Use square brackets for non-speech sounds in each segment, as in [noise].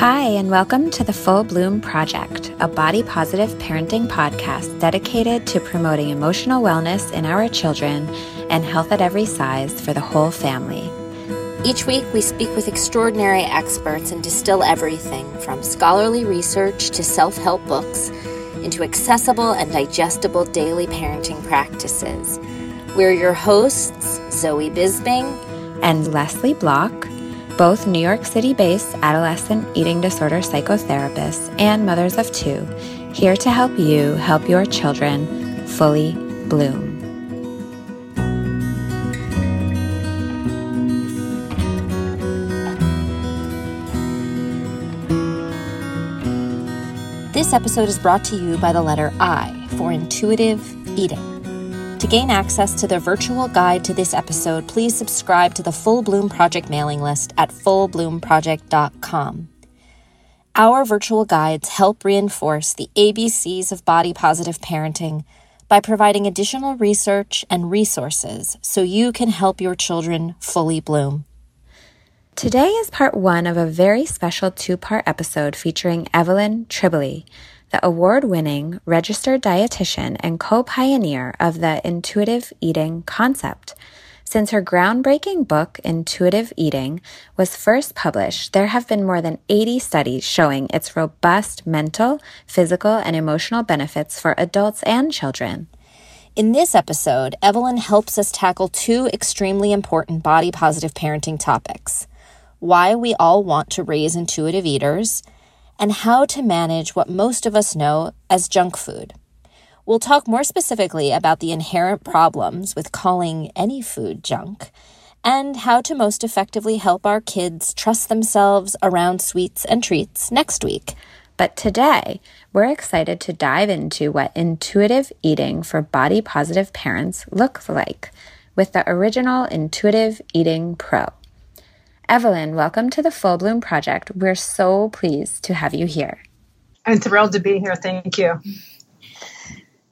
Hi, and welcome to the Full Bloom Project, a body positive parenting podcast dedicated to promoting emotional wellness in our children and health at every size for the whole family. Each week, we speak with extraordinary experts and distill everything from scholarly research to self help books into accessible and digestible daily parenting practices. We're your hosts, Zoe Bisbing and Leslie Block both New York City based adolescent eating disorder psychotherapists and mothers of two, here to help you help your children fully bloom. This episode is brought to you by the letter I for intuitive eating. To gain access to the virtual guide to this episode, please subscribe to the Full Bloom Project mailing list at fullbloomproject.com. Our virtual guides help reinforce the ABCs of body positive parenting by providing additional research and resources so you can help your children fully bloom. Today is part one of a very special two part episode featuring Evelyn Tribole, the award winning registered dietitian and co pioneer of the intuitive eating concept. Since her groundbreaking book, Intuitive Eating, was first published, there have been more than 80 studies showing its robust mental, physical, and emotional benefits for adults and children. In this episode, Evelyn helps us tackle two extremely important body positive parenting topics why we all want to raise intuitive eaters and how to manage what most of us know as junk food. We'll talk more specifically about the inherent problems with calling any food junk and how to most effectively help our kids trust themselves around sweets and treats next week. But today, we're excited to dive into what intuitive eating for body positive parents looks like with the original Intuitive Eating Pro. Evelyn, welcome to the Full Bloom Project. We're so pleased to have you here. I'm thrilled to be here. Thank you.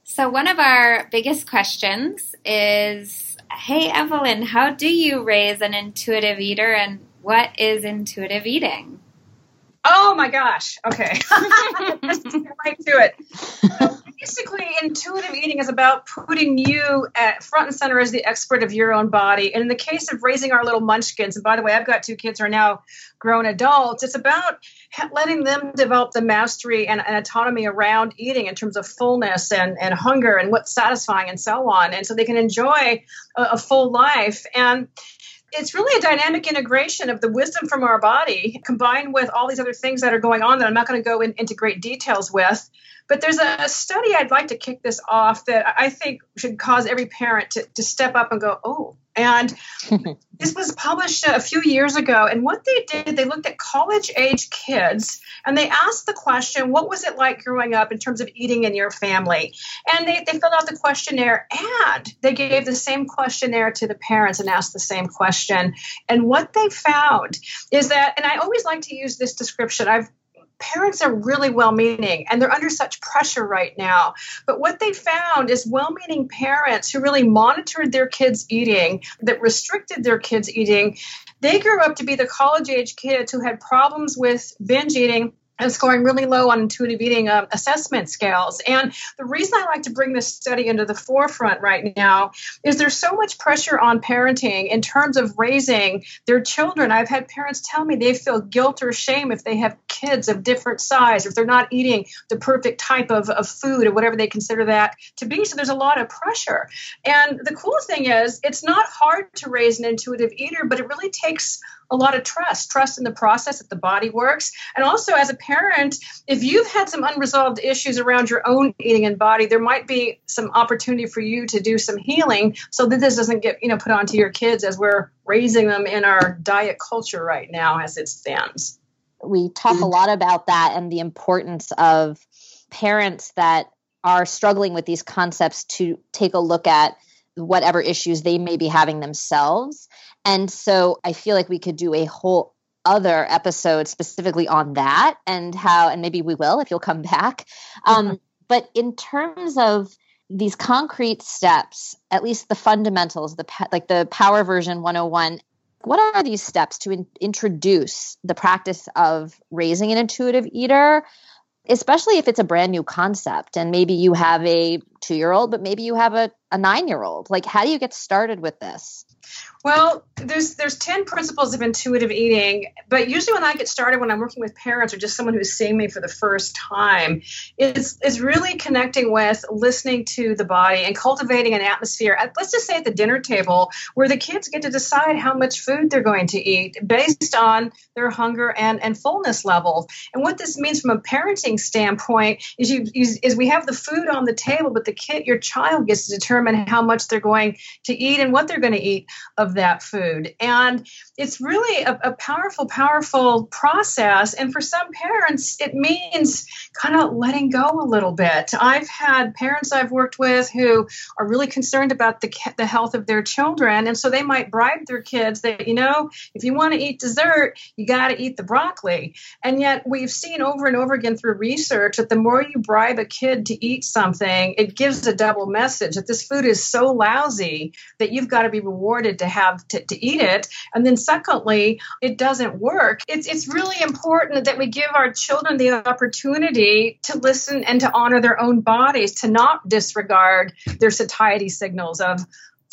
So, one of our biggest questions is Hey, Evelyn, how do you raise an intuitive eater and what is intuitive eating? Oh my gosh. Okay. Let's [laughs] get right to it. So basically, intuitive eating is about putting you at front and center as the expert of your own body. And in the case of raising our little munchkins, and by the way, I've got two kids who are now grown adults, it's about letting them develop the mastery and, and autonomy around eating in terms of fullness and, and hunger and what's satisfying and so on. And so they can enjoy a, a full life. And it's really a dynamic integration of the wisdom from our body combined with all these other things that are going on that I'm not going to go in, into great details with. But there's a, study I'd like to kick this off that I think should cause every parent to, to step up and go, oh, and [laughs] this was published a few years ago. And what they did, they looked at college age kids and they asked the question, what was it like growing up in terms of eating in your family? And they, they filled out the questionnaire and they gave the same questionnaire to the parents and asked the same question. And what they found is that, and I always like to use this description, I've parents are really well meaning and they're under such pressure right now. But what they found is well meaning parents who really monitored their kids' eating, that restricted their kids' eating, they grew up to be the college age kids who had problems with binge eating and scoring really low on intuitive eating um, assessment scales. And the reason I like to bring this study into the forefront right now is there's so much pressure on parenting in terms of raising their children. I've had parents tell me they feel guilt or shame if they have kids of different size, or if they're not eating the perfect type of, of food or whatever they consider that to be. So there's a lot of pressure. And the cool thing is, it's not hard to raise an intuitive eater, but it really takes a lot of trust trust in the process that the body works and also as a parent if you've had some unresolved issues around your own eating and body there might be some opportunity for you to do some healing so that this doesn't get you know put onto your kids as we're raising them in our diet culture right now as it stands. We talk a lot about that and the importance of parents that are struggling with these concepts to take a look at whatever issues they may be having themselves. And so I feel like we could do a whole other episode specifically on that and how, and maybe we will if you'll come back. Um, mm-hmm. But in terms of these concrete steps, at least the fundamentals, the like the Power Version 101, What are these steps to in- introduce the practice of raising an intuitive eater? Especially if it's a brand new concept and maybe you have a two year old, but maybe you have a, a nine year old. Like, how do you get started with this? Well, there's there's 10 principles of intuitive eating, but usually when I get started when I'm working with parents or just someone who's seeing me for the first time, it's it's really connecting with listening to the body and cultivating an atmosphere. Let's just say at the dinner table where the kids get to decide how much food they're going to eat based on their hunger and and fullness level. And what this means from a parenting standpoint is you is, is we have the food on the table, but the kid your child gets to determine how much they're going to eat and what they're going to eat of that food. And it's really a, a, powerful, powerful process. And for some parents, it means kind of letting go a little bit. I've had parents I've worked with who are really concerned about the, the health of their children. And so they might bribe their kids that, you know, if you want to eat dessert, you got to eat the broccoli. And yet we've seen over and over again through research that the more you bribe a kid to eat something, it gives a double message that this food is so lousy that you've got to be rewarded to have to, to eat it. And then secondly, it doesn't work. It's, it's really important that we give our children the opportunity to listen and to honor their own bodies, to not disregard their satiety signals of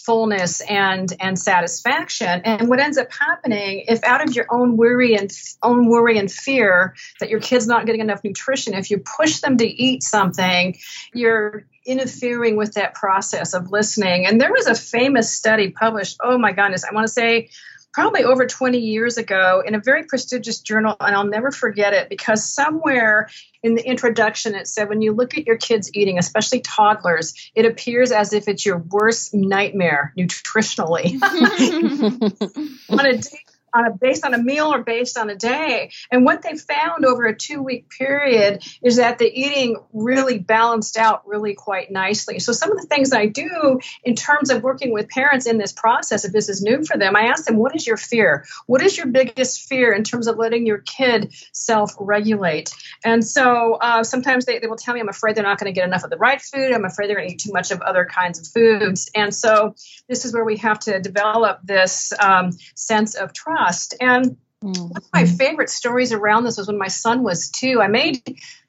fullness and and satisfaction and what ends up happening if out of your own worry and own worry and fear that your kid's not getting enough nutrition if you push them to eat something you're interfering with that process of listening. And there was a famous study published, oh my goodness, I want to say probably over 20 years ago in a very prestigious journal, and I'll never forget it because somewhere in the introduction it said when you look at your kids eating, especially toddlers, it appears as if it's your worst nightmare nutritionally. [laughs] [laughs] on a day on a based on a meal or based on a day. And what they found over a two week period is that the eating really balanced out really quite nicely. So some of the things I do in terms of working with parents in this process, if this is new for them, I ask them, what is your fear? What is your biggest fear in terms of letting your kid self regulate? And so uh, sometimes they, they will tell me, I'm afraid they're not going to get enough of the right food. I'm afraid they're going to eat too much of other kinds of foods. And so this is where we have to develop this um, sense of trust And mm-hmm. one of my favorite stories around this was when my son was two. I made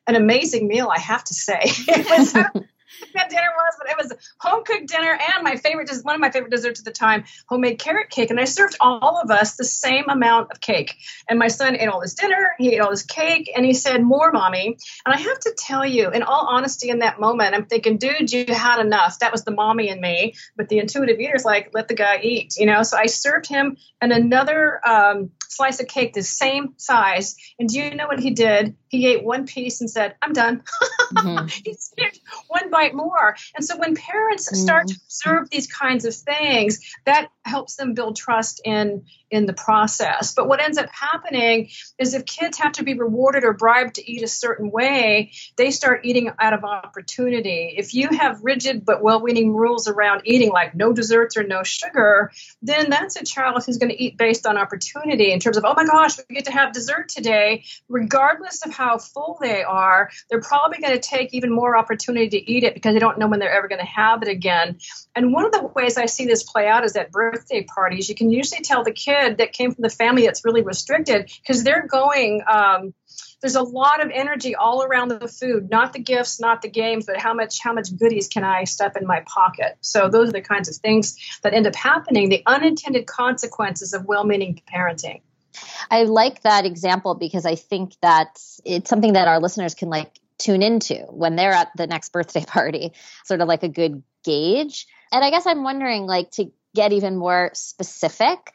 an amazing meal, I have to say. [laughs] it was [laughs] [laughs] that dinner was, but it was home cooked dinner and my favorite, one of my favorite desserts at the time, homemade carrot cake. And I served all of us the same amount of cake. And my son ate all this dinner, he ate all this cake, and he said, More, mommy. And I have to tell you, in all honesty, in that moment, I'm thinking, dude, you had enough. That was the mommy in me. But the intuitive eater's like, let the guy eat, you know? So I served him and another um, slice of cake the same size. And do you know what he did? He ate one piece and said, I'm done. Mm-hmm. [laughs] he one bite more. And so when parents mm-hmm. start to observe these kinds of things, that helps them build trust in in the process. But what ends up happening is if kids have to be rewarded or bribed to eat a certain way, they start eating out of opportunity. If you have rigid but well-meaning rules around eating, like no desserts or no sugar, then that's a child who's going to eat based on opportunity in terms of, oh my gosh, we get to have dessert today. Regardless of how full they are, they're probably going to take even more opportunity to eat it because they don't know when they're ever going to have it again. And one of the ways I see this play out is at birthday parties. You can usually tell the kid that came from the family that's really restricted because they're going. Um, there's a lot of energy all around the food not the gifts not the games but how much how much goodies can i stuff in my pocket so those are the kinds of things that end up happening the unintended consequences of well-meaning parenting I like that example because I think that it's something that our listeners can like tune into when they're at the next [laughs] birthday party, sort of like a good gauge. And I guess I'm wondering, like, to get even more specific,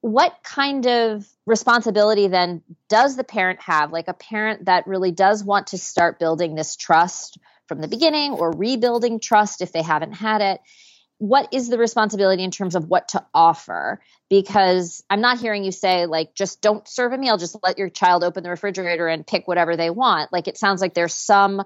what kind of responsibility then does the parent have? Like, a parent that really does want to start building this trust from the beginning or rebuilding trust if they haven't had it what is the responsibility in terms of what to offer? Because i'm not hearing you say like just don't serve a meal just let your child open the refrigerator and pick whatever they want. Like it sounds like there's some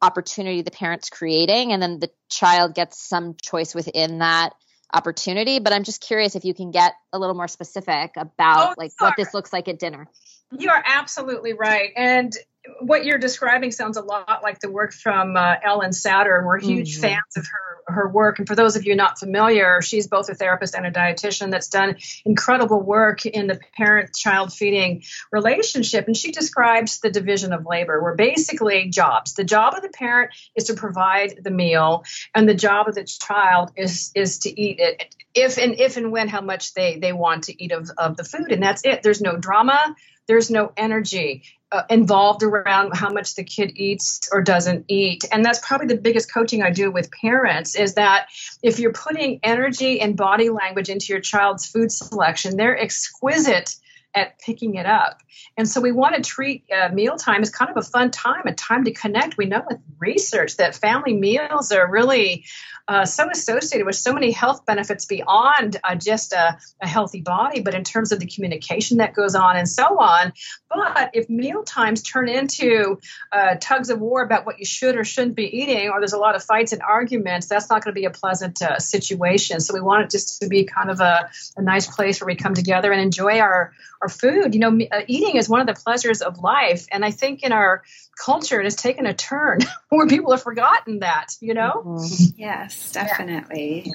opportunity the parents creating and then the child gets some choice within that opportunity. But i'm just curious if you can get a little more specific about oh, like what this looks like at dinner. You are absolutely right. And what you're describing sounds a lot like the work from uh, Ellyn Satter, and we're huge mm-hmm. fans of her her work. And for those of you not familiar, she's both a therapist and a dietitian that's done incredible work in the parent child feeding relationship. And she describes the division of labor, where basically jobs. The job of the parent is to provide the meal, and the job of the child is is to eat it if and if and when how much they they want to eat of, of the food and that's it there's no drama there's no energy uh, involved around how much the kid eats or doesn't eat. And that's probably the biggest coaching i do with parents is that if you're putting energy and body language into your child's food selection they're exquisite at picking it up. And so we want to treat uh, mealtime as kind of a fun time, a time to connect. We know with research that family meals are really uh, so associated with so many health benefits beyond uh, just a, a, healthy body, but in terms of the communication that goes on and so on. But if meal times turn into uh, tugs of war about what you should or shouldn't be eating, or there's a lot of fights and arguments, that's not going to be a pleasant uh, situation. So we want it just to be kind of a, a nice place where we come together and enjoy our, our food. You know, uh, eating is one of the pleasures of life. And I think in our culture, it has taken a turn [laughs] where people have forgotten that, you know? Mm-hmm. Yes, definitely. Yeah.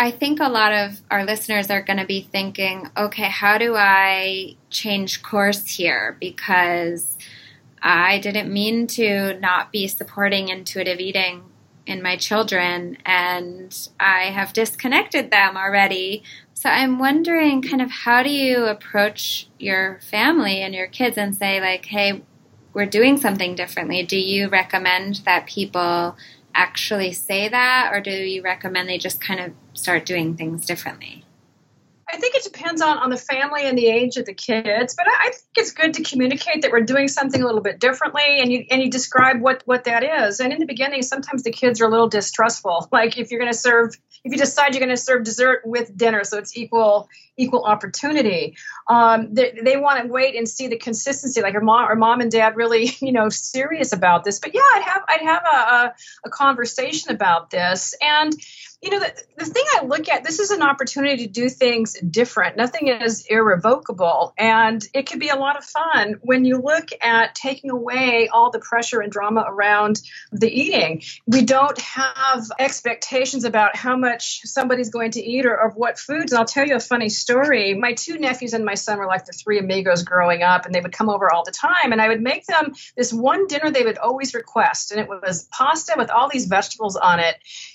I think a lot of our listeners are going to be thinking, okay, how do I change course here? Because I didn't mean to not be supporting intuitive eating in my children, and I have disconnected them already. So I'm wondering, kind of, how do you approach your family and your kids and say, like, hey, we're doing something differently? Do you recommend that people actually say that, or do you recommend they just kind of start doing things differently? I think it depends on, on the family and the age of the kids, but I, I, think it's good to communicate that we're doing something a little bit differently, and you and you describe what what that is. And in the beginning, sometimes the kids are a little distrustful. [laughs] Like if you're going to serve, if you decide you're going to serve dessert with dinner, so it's equal equal opportunity. Um, they, they want to wait and see the consistency. Like, are mom, are mom and dad really, [laughs] you know, serious about this? But yeah, I'd have I'd have a, a, a conversation about this and you know, the, the thing I look at, this is an opportunity to do things different. Nothing is irrevocable. And it can be a lot of fun when you look at taking away all the pressure and drama around the eating. We don't have expectations about how much somebody's going to eat or of what foods. And I'll tell you a funny story. My two nephews and my son were like the three amigos growing up, and they would come over all the time. And I would make them this one dinner they would always request. And it was pasta with all these vegetables on it.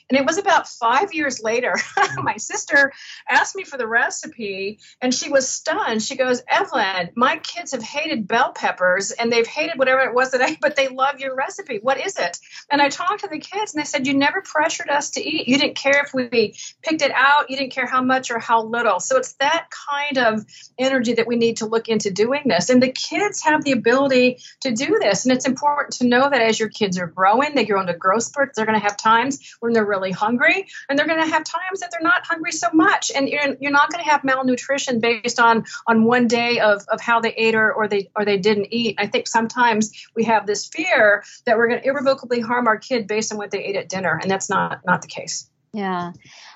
And it was about five years later, [laughs] hmm. my sister asked me for the recipe and she was stunned. She goes, Evelyn, my kids have hated bell peppers and they've hated whatever it was that I, [laughs] but they love your recipe. What is it? And I talked to the kids and they said, You never pressured us to eat. You didn't care if we picked it out. You didn't care how much or how little. So it's that kind of energy that we need to look into doing this. And the kids have the ability to do this. And it's important to know that as your kids are growing, they grow into growth spurts. They're going to have times when they're really hungry and they're going to have times that they're not hungry so much. And you're, you're not going to have malnutrition based on on one day of, of how they ate or, or they or they didn't eat. I think sometimes we have this fear that we're going to irrevocably harm our kid based on what they ate at dinner and that's not not the case. Yeah.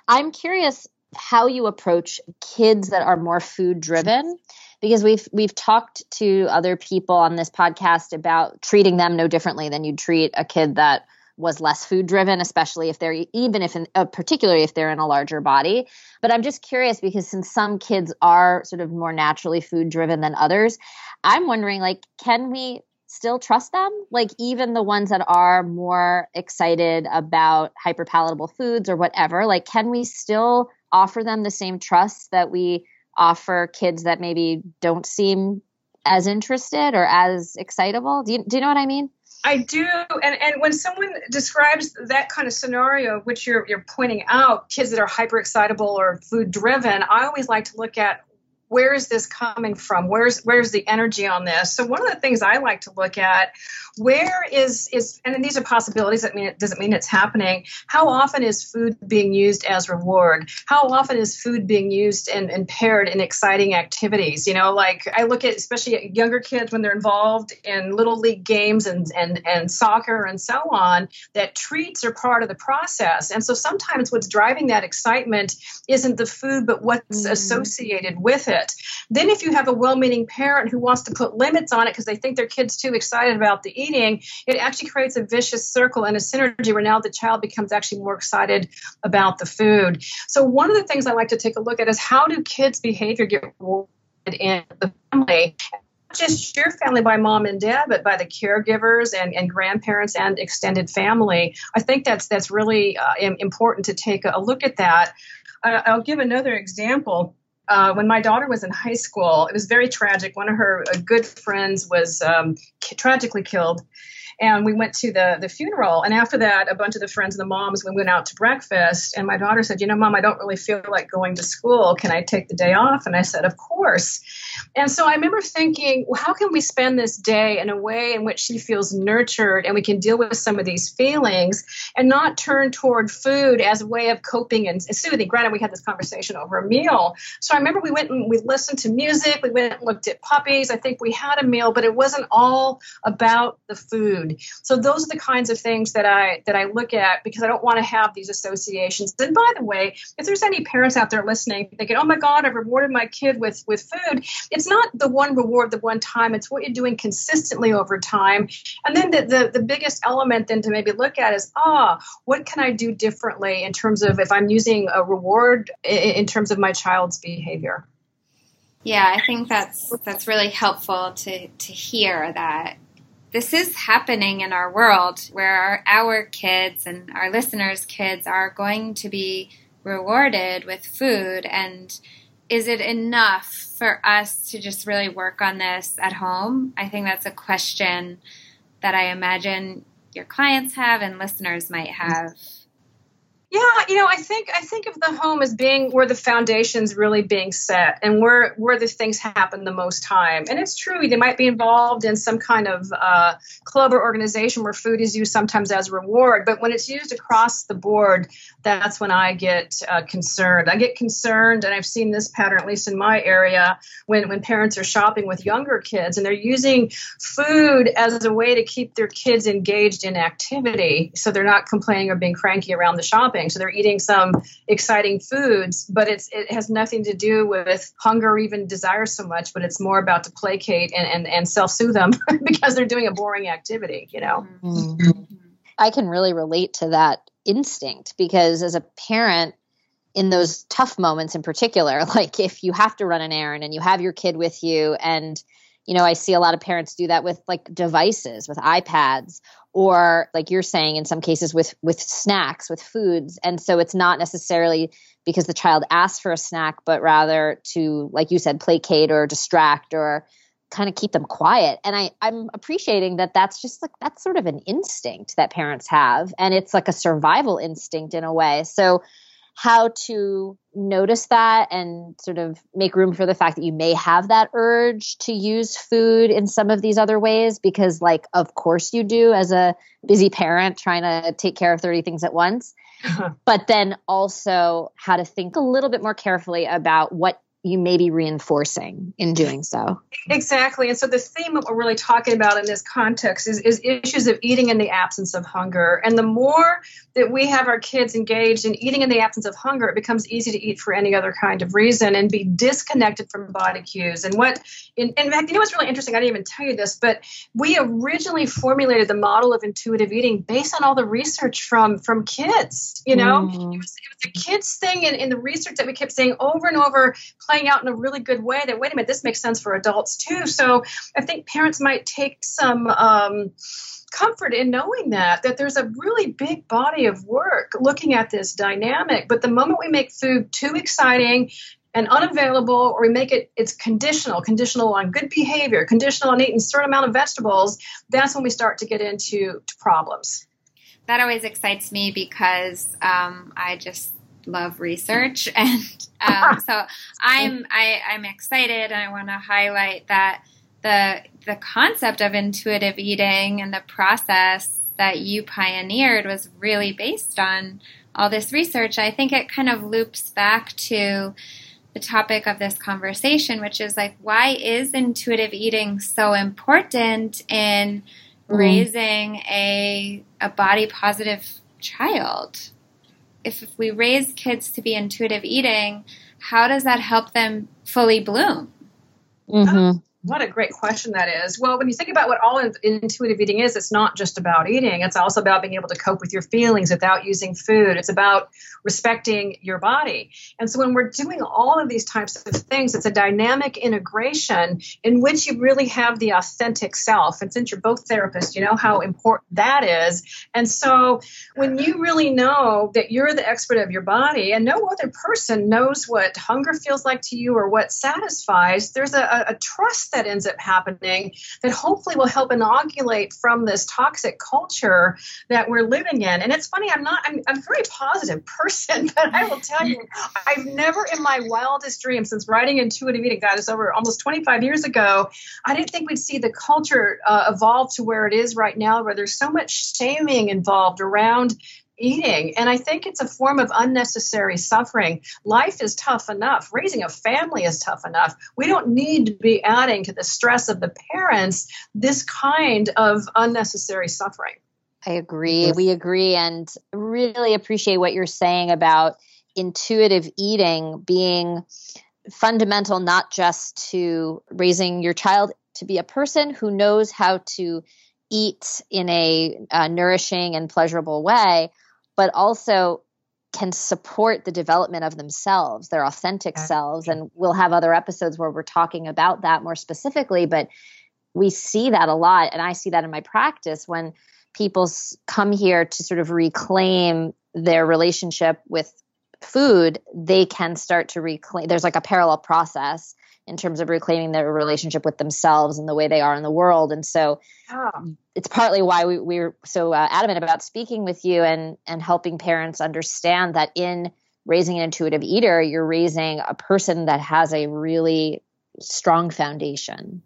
I'm curious how you approach kids that are more food driven because we've we've talked to other people on this podcast about treating them no differently than you'd treat a kid that was less food driven, especially if they're even if in, uh, particularly if they're in a larger body. But I'm just curious because since some kids are sort of more naturally food driven than others, I'm wondering like can we still trust them? Like even the ones that are more excited about hyperpalatable foods or whatever, like can we still offer them the same trust that we offer kids that maybe don't seem as interested or as excitable? Do you, do you know what I mean? I do, and and when someone describes that kind of scenario, which you're you're pointing out, kids that are hyper excitable or food driven, I always like to look at where is this coming from? Where's where's the energy on this? So one of the things i like to look at where is is and these are possibilities that mean it doesn't mean it's happening. How often is food being used as reward? How often is food being used and, and paired in exciting activities? You know like i look at especially younger kids when they're involved in little league games and and and soccer and so on that treats are part of the process. And so sometimes what's driving that excitement isn't the food but what's mm. associated with it it. Then, if you have a well meaning parent who wants to put limits on it because they think their kid's too excited about the eating, it actually creates a vicious circle and a synergy where now the child becomes actually more excited about the food. So, one of the things I like to take a look at is how do kids' behavior get rewarded in the family just your family by mom and dad, but by the caregivers and, and grandparents and extended family. I think that's that's really uh, important to take a look at that. I'll give another example. Uh, when my daughter was in high school, it was very tragic. One of her uh, good friends was um, tragically killed and we went to the the funeral. And after that, a bunch of the friends and the moms we went out to breakfast. And my daughter said, "You know, mom, I don't really feel like going to school. Can I take the day off?" And I said, "Of course." And so I remember thinking, well, how can we spend this day in a way in which she feels nurtured and we can deal with some of these feelings and not turn toward food as a way of coping and soothing? Granted, we had this conversation over a meal. So I remember we went and we listened to music, we went and looked at puppies. I think we had a meal, but it wasn't all about the food food. So those are the kinds of things that I that I look at because I don't want to have these associations. And by the way, if there's any parents out there listening thinking, "Oh my God, I've rewarded my kid with with food," it's not the one reward the one time. It's what you're doing consistently over time. And then the the, the biggest element then to maybe look at is, ah, what can I do differently in terms of if I'm using a reward in, in terms of my child's behavior. Yeah, I think that's that's really helpful to to hear that this is happening in our world where our, our kids and our listeners' kids are going to be rewarded with food. And is it enough for us to just really work on this at home? I think that's a question that I imagine your clients have and listeners might have. Yeah, you know, I think I think of the home as being where the foundation's really being set and where where the things happen the most time. And it's true, they might be involved in some kind of uh, club or organization where food is used sometimes as a reward. But when it's used across the board, that's when I get uh, concerned. I get concerned, and I've seen this pattern at least in my area when when parents are shopping with younger kids and they're using food as a way to keep their kids engaged in activity, so they're not complaining or being cranky around the shopping shopping. So they're eating some exciting foods, but it's it has nothing to do with hunger or even desire so much, but it's more about to placate and, and, and self soothe them [laughs] because they're doing a boring activity, you know? Mm-hmm. I can really relate to that instinct because as a parent, in those tough moments in particular, [laughs] like if you have to run an errand and you have your kid with you and you know, I see a lot of parents do that with like devices, with iPads, or like you're saying in some cases with with snacks, with foods. And so it's not necessarily because the child asked for a snack, but rather to, like you said, placate or distract or kind of keep them quiet. And I, I'm appreciating that that's just like that's sort of an instinct that parents have. And it's like a survival instinct in a way. So how to notice that and sort of make room for the fact that you may have that urge to use food in some of these other ways because like of course you do as a busy parent trying to take care of 30 things at once. [laughs] But then also how to think a little bit more carefully about what you may be reinforcing in doing so. Exactly. And so the theme that we're really talking about in this context is, is issues of eating in the absence of hunger. And the more that we have our kids engaged in eating in the absence of hunger, it becomes easy to eat for any other kind of reason and be disconnected from body cues. And what, in, in fact, you know what's really interesting? I didn't even tell you this, but we originally formulated the model of intuitive eating based on all the research from from kids. You know, mm. it, was, it was a kids thing in, in the research that we kept saying over and over playing out in a really good way that wait a minute this makes sense for adults too. So i think parents might take some um, comfort in knowing that that there's a really big body of work looking at this dynamic. But the moment we make food too exciting and unavailable or we make it it's conditional conditional on good behavior conditional on eating a certain amount of vegetables that's when we start to get into to problems. That always excites me because um, i just love research, [laughs] and um, so I'm I, I'm excited, and I want to highlight that the the concept of intuitive eating and the process that you pioneered was really based on all this research. I think it kind of loops back to the topic of this conversation, which is like, why is intuitive eating so important in mm. raising a a body positive child? If, we raise kids to be intuitive eating, how does that help them fully bloom? Mm-hmm. What a great question that is. Well, when you think about what all intuitive eating is, it's not just about eating. It's also about being able to cope with your feelings without using food. It's about respecting your body. And so when we're doing all of these types of things, it's a dynamic integration in which you really have the authentic self. And since you're both therapists, you know how important that is. And so when you really know that you're the expert of your body and no other person knows what hunger feels like to you or what satisfies, there's a, a trust that ends up happening that hopefully will help inoculate from this toxic culture that we're living in. And it's funny, I'm not, I'm, I'm a very positive [laughs] person, but I will tell you, I've never in my wildest dreams since writing Intuitive Eating, got us over almost 25 years ago, I didn't think we'd see the culture uh, evolve to where it is right now, where there's so much shaming involved around eating. And I think it's a form of unnecessary suffering. Life is tough enough. Raising a family is tough enough. We don't need to be adding to the stress of the parents this kind of unnecessary suffering. I agree. We agree and really appreciate what you're saying about intuitive eating being fundamental not just to raising your child to be a person who knows how to eat in a uh, nourishing and pleasurable way, but also can support the development of themselves, their authentic selves. And we'll have other episodes where we're talking about that more specifically, but we see that a lot. And I see that in my practice when people come here to sort of reclaim their relationship with food, they can start to reclaim. There's like a parallel process in terms of reclaiming their relationship with themselves and the way they are in the world. And so yeah. it's partly why we, we're so uh, adamant about speaking with you and, and helping parents understand that in raising an intuitive eater, you're raising a person that has a really strong foundation.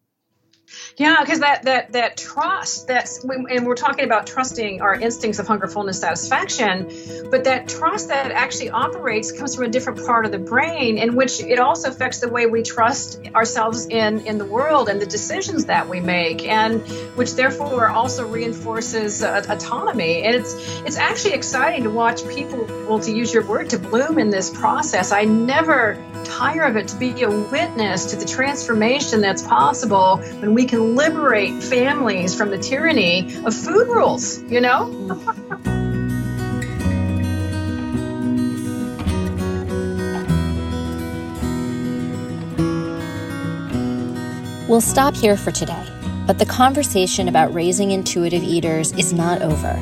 Yeah, because that that that trust that's and we're talking about trusting our instincts of hunger, fullness, satisfaction, but that trust that actually operates comes from a different part of the brain, in which it also affects the way we trust ourselves in in the world and the decisions that we make, and which therefore also reinforces uh, autonomy. And it's it's actually exciting to watch people, well, to use your word, to bloom in this process. I never tire of it to be a witness to the transformation that's possible when we can liberate families from the tyranny of food rules, you know? [laughs] we'll stop here for today, but the conversation about raising intuitive eaters is not over.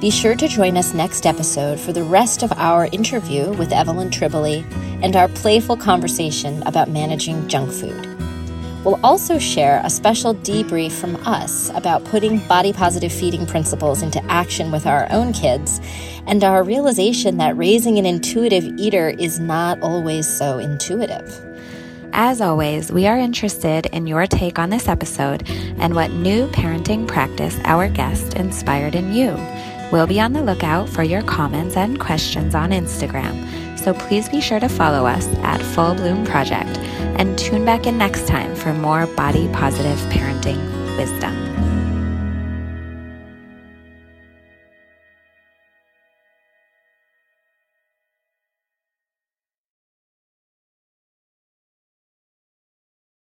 Be sure to join us next episode for the rest of our interview with Evelyn Tribole and our playful conversation about managing junk food. We'll also share a special debrief from us about putting body positive feeding principles into action with our own kids and our realization that raising an intuitive eater is not always so intuitive. As always, we are interested in your take on this episode and what new parenting practice our guest inspired in you. We'll be on the lookout for your comments and questions on Instagram, so please be sure to follow us at Full Bloom Project and tune back in next time for more body positive parenting wisdom.